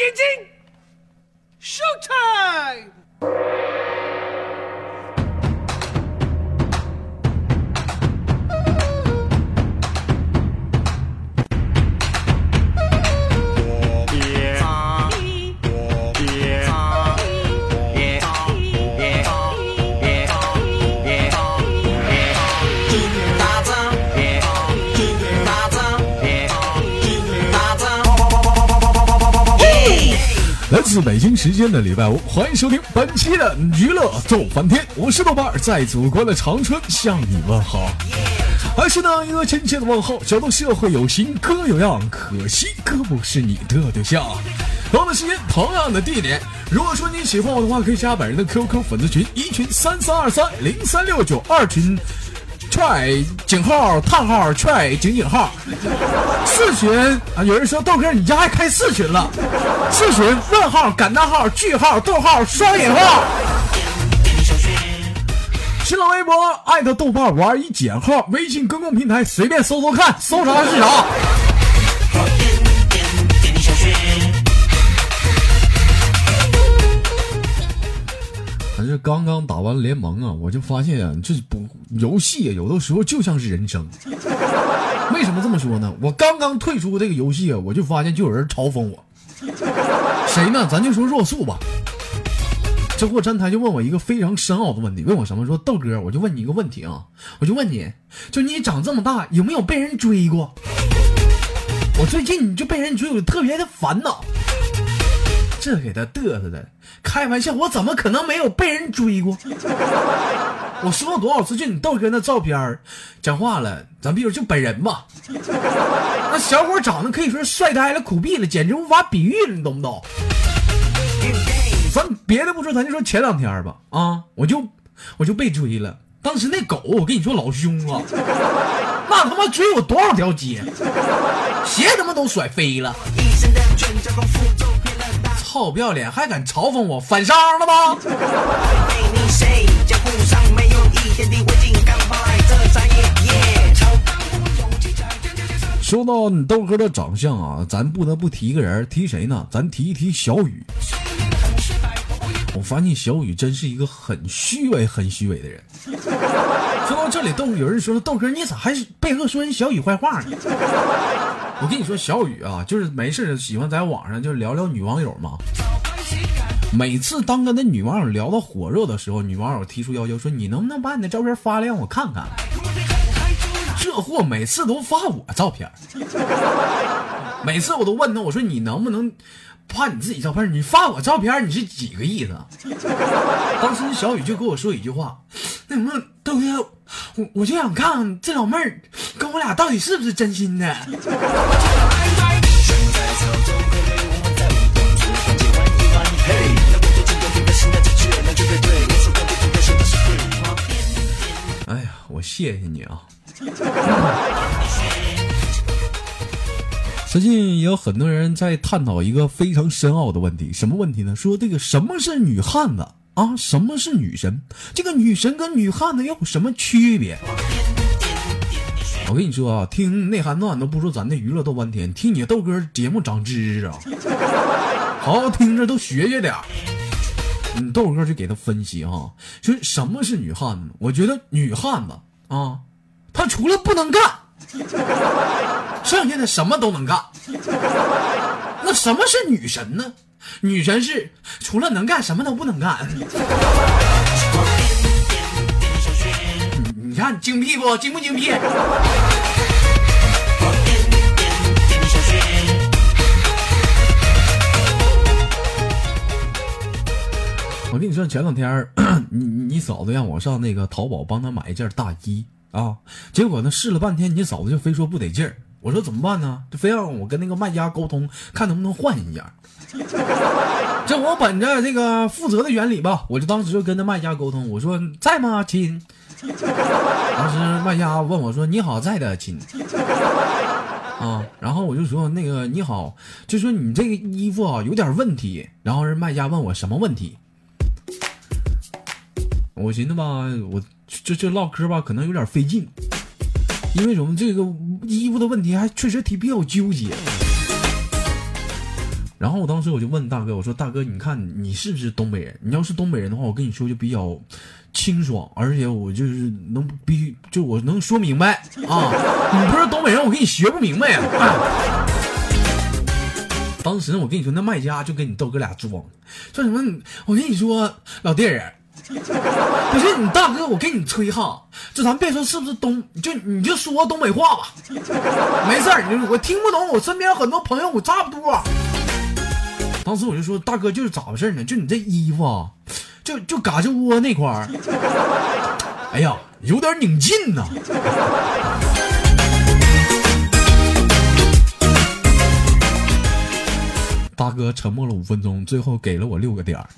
眼睛，Show time！自北京时间的礼拜五，欢迎收听本期的娱乐逗翻天，我是豆瓣儿，在祖国的长春向你问好，还是那一个亲切的问候。小豆社会有型哥有样，可惜哥不是你的对象。同样的时间，同样的地点。如果说你喜欢我的话，可以加本人的 QQ 粉丝群，一群三三二三零三六九，二群。踹井号叹号踹井井号，四群啊！有人说豆哥，你家还开四群了？四群问号感叹号句号逗号双引号。新浪微博艾特豆瓣玩一减号，微信公共平台随便搜搜看，搜啥是啥。这刚刚打完联盟啊，我就发现啊，这不游戏啊，有的时候就像是人生。为什么这么说呢？我刚刚退出这个游戏啊，我就发现就有人嘲讽我。谁呢？咱就说若素吧。这货站台就问我一个非常深奥的问题，问我什么？说豆哥，我就问你一个问题啊，我就问你，就你长这么大有没有被人追过？我最近就被人追，我特别的烦恼。这给他嘚瑟的，开玩笑，我怎么可能没有被人追过？我说了多少次，就你豆哥那照片讲话了，咱比如就本人吧，那小伙长得可以说帅呆了、苦逼了，简直无法比喻了，你懂不懂？咱别的不说，咱就说前两天吧，啊，我就我就被追了，当时那狗，我跟你说老凶啊，那他妈追我多少条街，鞋他妈都甩飞了。臭不要脸，还敢嘲讽我，反伤了吗？说到你豆哥的长相啊，咱不得不提一个人，提谁呢？咱提一提小雨。我发现小雨真是一个很虚伪、很虚伪的人。说到这里，豆有人说了，豆哥你咋还背后说人小雨坏话呢？我跟你说，小雨啊，就是没事喜欢在网上就聊聊女网友嘛。每次当跟那女网友聊到火热的时候，女网友提出要求说：“你能不能把你的照片发来让我看看？”这货每次都发我照片，每次我都问他，我说：“你能不能发你自己照片？你发我照片，你是几个意思？”当时小雨就跟我说一句话：“那什么，豆哥，我我就想看这老妹儿跟我俩到底是不是真心的。”哎呀，我谢谢你啊！最近也有很多人在探讨一个非常深奥的问题，什么问题呢？说这个什么是女汉子啊？什么是女神？这个女神跟女汉子又有什么区别？我跟你说啊，听内涵段都不说咱的娱乐豆半天，听你豆哥节目长知识啊！好好听着，都学学点。你豆哥就给他分析啊，说什么是女汉子？我觉得女汉子啊，她除了不能干，剩下的什么都能干。那什么是女神呢？女神是除了能干什么都不能干。你看精辟不？精不精辟？我跟你说，前两天 你你嫂子让我上那个淘宝帮她买一件大衣啊，结果呢试了半天，你嫂子就非说不得劲儿。我说怎么办呢？就非让我跟那个卖家沟通，看能不能换一件。这我本着这个负责的原理吧，我就当时就跟那卖家沟通，我说在吗，亲？当时卖家问我说：“你好，在的亲。”啊，然后我就说那个你好，就说你这个衣服啊有点问题。然后人卖家问我什么问题？我寻思吧，我这这唠嗑吧，可能有点费劲，因为什么？这个衣服的问题还确实挺比较纠结。然后我当时我就问大哥，我说大哥，你看你是不是东北人？你要是东北人的话，我跟你说就比较清爽，而且我就是能必须就我能说明白啊。你不是东北人，我跟你学不明白呀、啊。当时我跟你说，那卖家就跟你豆哥俩装，说什么？我跟你说，老弟儿，不是你大哥，我跟你吹哈，就咱别说是不是东，就你就说东北话吧，没事儿，我听不懂，我身边很多朋友我差不多。当时我就说，大哥就是咋回事呢？就你这衣服，就就嘎吱窝那块儿，哎呀，有点拧劲呐。大哥沉默了五分钟，最后给了我六个点儿。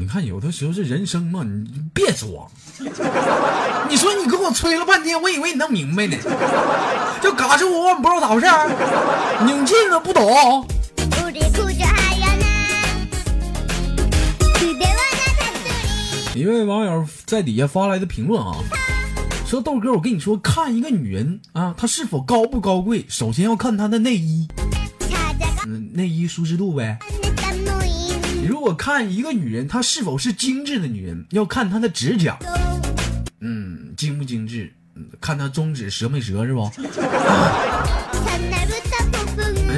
你看有的时候这人生嘛你别装。你说你跟我吹了半天我以为你能明白呢。就嘎吱窝不知道咋回事拧劲了不懂。一位网友在底下发来的评论啊。说豆哥，我跟你说，看一个女人啊，她是否高不高贵，首先要看她的内衣，嗯，内衣舒适度呗。如果看一个女人，她是否是精致的女人，要看她的指甲，嗯，精不精致，嗯，看她中指折没折是不？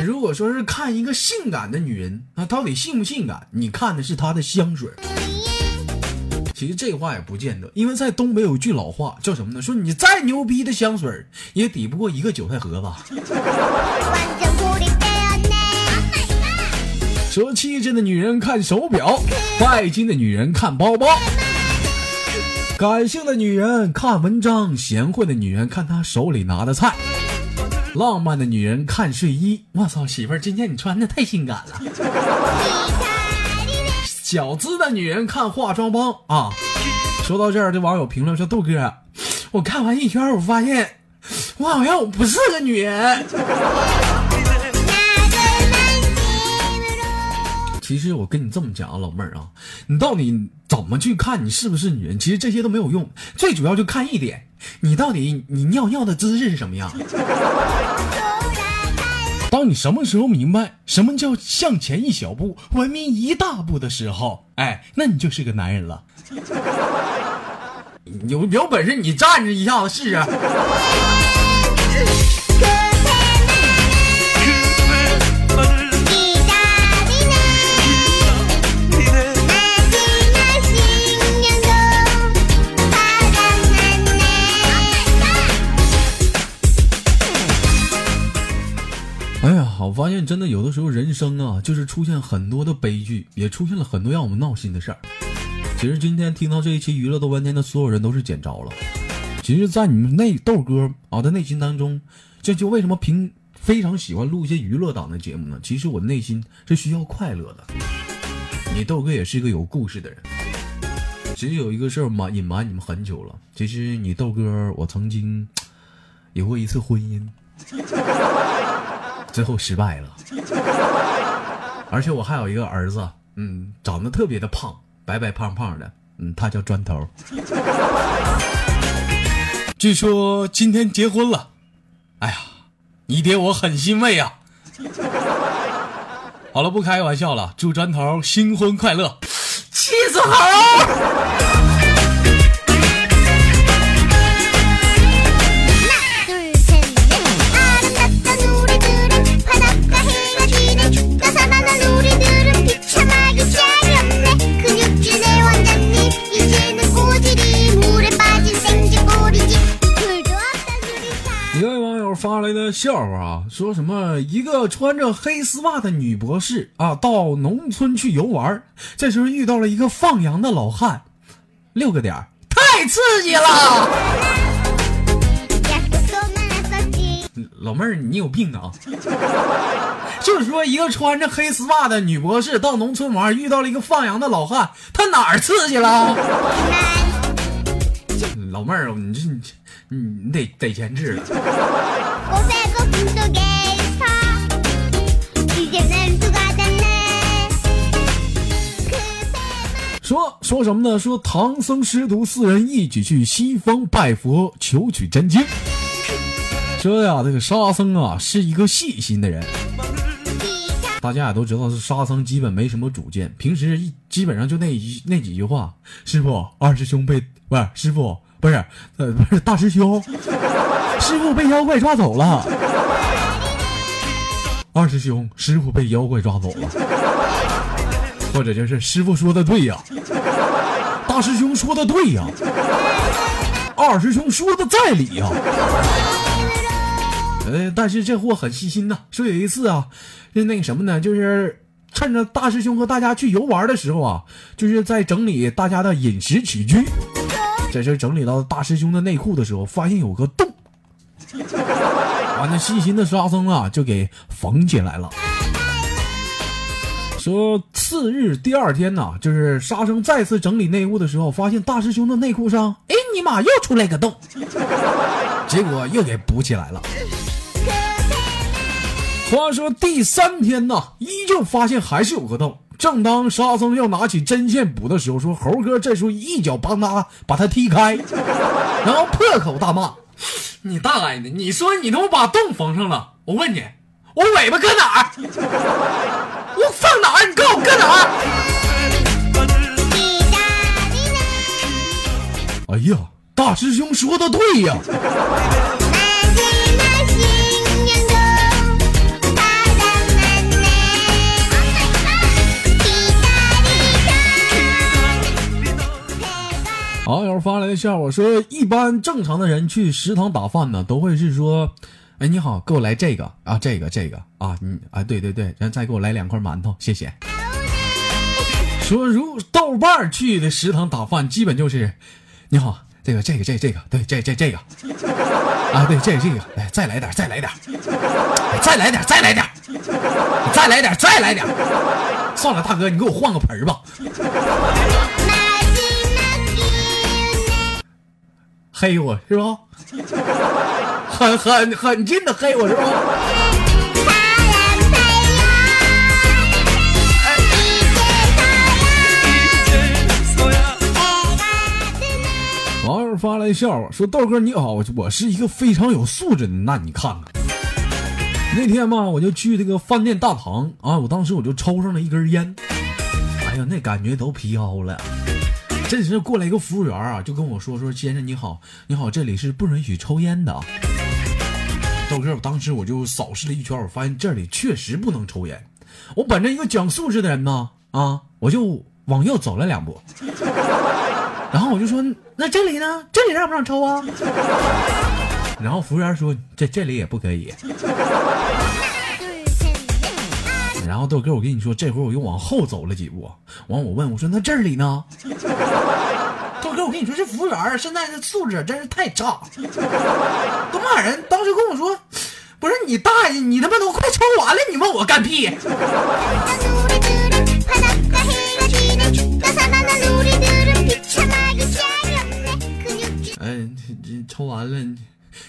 如果说是看一个性感的女人，那到底性不性感，你看的是她的香水。其实这话也不见得因为在东北有句老话叫什么呢？说你再牛逼的香水也抵不过一个韭菜盒子说气质的女人看手表拜金的女人看包包。感性的女人看文章贤惠的女人看她手里拿的菜。浪漫的女人看睡衣我操媳妇儿今天你穿的太性感了。小资的女人看化妆帮啊。说到这儿，这网友评论说：“豆哥，我看完一圈，我发现我好像我不是个女人。”其实我跟你这么讲啊，老妹儿啊，你到底怎么去看你是不是女人？其实这些都没有用，最主要就看一点，你到底你尿尿的姿势是什么样？当你什么时候明白什么叫向前一小步文明一大步的时候哎那你就是个男人了。有有本事你站着一下子试试。发现真的有的时候人生啊，就是出现很多的悲剧，也出现了很多让我们闹心的事儿。其实今天听到这一期娱乐豆瓣天的所有人都是捡着了。其实，在你们内豆哥啊的内心当中，这就为什么平非常喜欢录一些娱乐档的节目呢？其实我内心是需要快乐的。你豆哥也是一个有故事的人。其实有一个事儿瞒隐瞒你们很久了。其实你豆哥，我曾经 有过一次婚姻。最后失败了，而且我还有一个儿子，嗯，长得特别的胖，白白胖胖的，嗯，他叫砖头。据说今天结婚了，哎呀，你爹我很欣慰啊。好了，不开玩笑了，祝砖头新婚快乐，气死好。둘 发来的笑话啊，说什么一个穿着黑丝袜的女博士啊，到农村去游玩，这时候遇到了一个放羊的老汉，六个点太刺激了。老妹儿，你有病啊！就是说，一个穿着黑丝袜的女博士到农村玩，遇到了一个放羊的老汉，她哪儿刺激了？老妹儿，你这你你得得先治了。说说什么呢？说唐僧师徒四人一起去西方拜佛求取真经。说呀这个沙僧啊是一个细心的人。大家也都知道是沙僧基本没什么主见平时基本上就那一那几句话。师傅二师兄被不是师傅不是呃不是大师兄。师傅被妖怪抓走了。二师兄，师傅被妖怪抓走了，或者就是师傅说的对呀，大师兄说的对呀，二师兄说的在理呀。呃，但是这货很细心呐。说有一次啊，就那个什么呢，就是趁着大师兄和大家去游玩的时候啊，就是在整理大家的饮食起居。这时整理到大师兄的内裤的时候，发现有个洞，完了，细心的沙僧啊就给缝起来了。说次日第二天呢，就是沙僧再次整理内务的时候，发现大师兄的内裤上，哎尼玛又出来个洞，结果又给补起来了。话说第三天呢，依旧发现还是有个洞。正当沙僧要拿起针线补的时候，说猴哥这时候一脚帮他把他踢开，然后破口大骂：“你大爷的！你说你他妈把洞缝上了，我问你，我尾巴搁哪儿？我放哪儿？你告诉我搁哪儿？”哎呀，大师兄说的对呀。网友发来的笑，我说一般正常的人去食堂打饭呢，都会是说，哎，你好，给我来这个啊，这个这个啊，你啊，对对对，咱再给我来两块馒头，谢谢。说如豆瓣去的食堂打饭，基本就是，你好，这个这个这这个，对，这这这个，啊，对，这这个，哎，再来点，再来点，再来点，再来点，再来点，再来点，算了，大哥，你给我换个盆吧。黑我是吧？很很很近的黑我是吧？王二发来笑话，说豆哥你好，我我是一个非常有素质的，那你看看。那天嘛，我就去这个饭店大堂啊，我当时我就抽上了一根烟，哎呀，那感觉都飘了。这时过来一个服务员啊，就跟我说说：先生你好，你好，这里是不允许抽烟的。豆哥，我当时我就扫视了一圈，我发现这里确实不能抽烟。我本着一个讲素质的人呢，啊，我就往右走了两步。然后我就说：“那这里呢？这里让不让抽啊？”然后服务员说：“这这里也不可以。然后豆哥，我跟你说，这会儿我又往后走了几步，完我问我说那这里呢？豆哥，我跟你说，这服务员现在这素质真是太差，都骂人。当时跟我说，不是你大爷，你他妈都快抽完了，你问我干屁？哎，抽完了。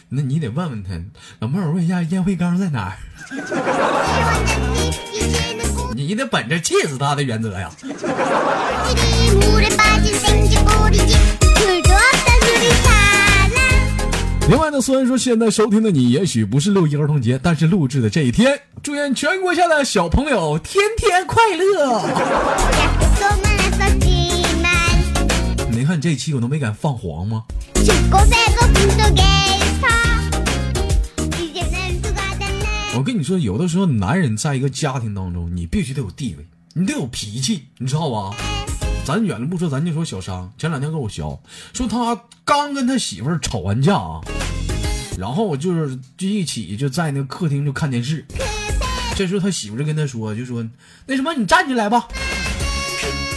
那你得问问他老妹儿我问一下烟灰缸在哪儿？你得本着气死他的原则呀。另外呢虽然说现在收听的你也许不是六一儿童节但是录制的这一天祝愿全国下的小朋友天天快乐。没看你这一期我都没敢放黄吗？我跟你说，有的时候男人在一个家庭当中，你必须得有地位，你得有脾气，你知道吧？咱远了不说，咱就说小商，前两天跟我学，说他刚跟他媳妇吵完架啊，然后就是就一起就在那个客厅就看电视，这时候他媳妇就跟他说，就说那什么，你站起来吧。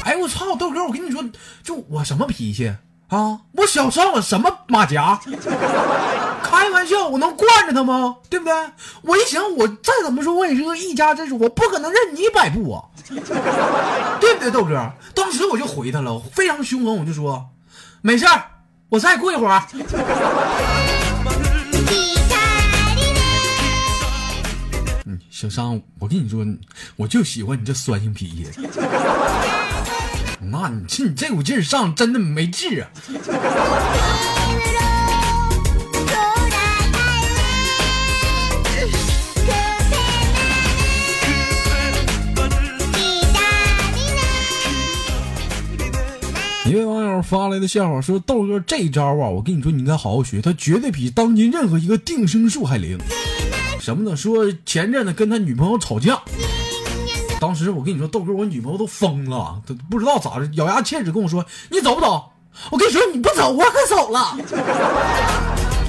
哎我操，豆哥，我跟你说，就我什么脾气啊？我小商我什么马甲？开玩笑我能惯着他吗？对不对？我一想我再怎么说我也是个一家之主我不可能任你摆布啊 对不对豆哥？当时我就回他了我非常凶狠我就说没事我再过一会儿小商我跟你说我就喜欢你这酸性脾气。那你这你这股劲上真的没治啊。发来的笑话说：“豆哥这招啊，我跟你说，你应该好好学，他绝对比当今任何一个定身术还灵。什么呢？说前阵子跟他女朋友吵架，当时我跟你说，豆哥，我女朋友都疯了，都不知道咋着，咬牙切齿跟我说：‘你走不走？’我跟你说，你不走，我可走了。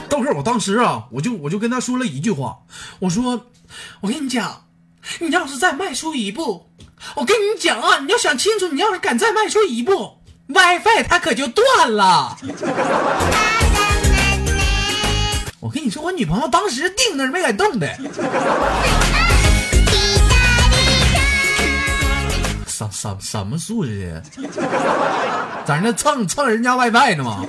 豆哥，我当时啊，我就我就跟他说了一句话，我说：我跟你讲，你要是再迈出一步，我跟你讲啊，你要想清楚，你要是敢再迈出一步，WiFi 它可就断了。我跟你说，我女朋友当时定那儿没敢动的。什什什么素质的？在那蹭蹭人家 WiFi 呢吗？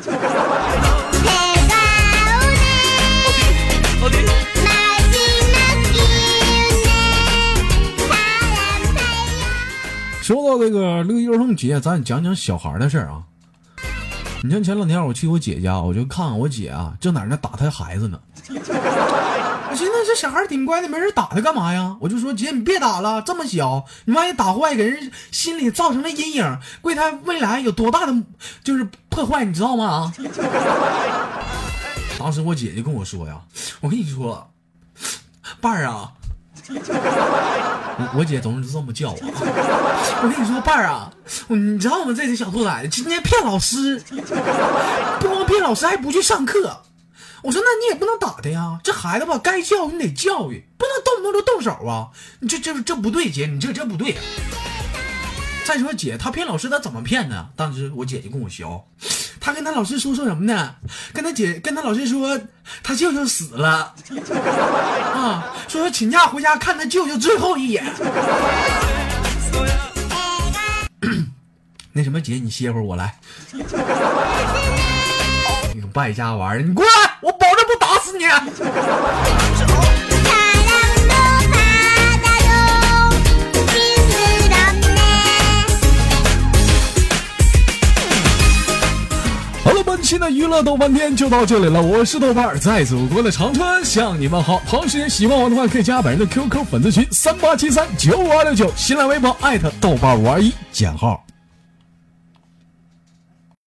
说到这个六一儿童节，咱讲讲小孩的事儿啊。你像前两天我去我姐家，我就看我姐啊，正在那打她孩子呢。我寻思这小孩挺乖的，没人打他干嘛呀？我就说姐，你别打了，这么小，你万一打坏，给人心里造成了阴影，对他未来有多大的就是破坏，你知道吗？当时我姐就跟我说呀，我跟你说，伴儿啊。我 我姐总是这么叫我。我跟你说，伴儿啊，你知道吗？这个小兔崽子今天骗老师，不光骗老师，还不去上课。我说，那你也不能打他呀。这孩子吧，该教育你得教育，不能动不动就动手啊。你这这这不对，姐，你这这不对。再说姐，他骗老师，他怎么骗呢？当时我姐就跟我学，他跟他老师说说什么呢？跟他姐跟他老师说，他舅舅死了，啊，说请假回家看他舅舅最后一眼。那什么姐，你歇会儿，我来。你个败家玩意儿，你过来，我保证不打死你。期的娱乐豆瓣天就到这里了，我是豆瓣儿，在祖国的长春向你们好。同时，喜欢我的话可以加本人的 QQ 粉丝群三八七三九五二六九，新浪微博艾特豆瓣五二一减号。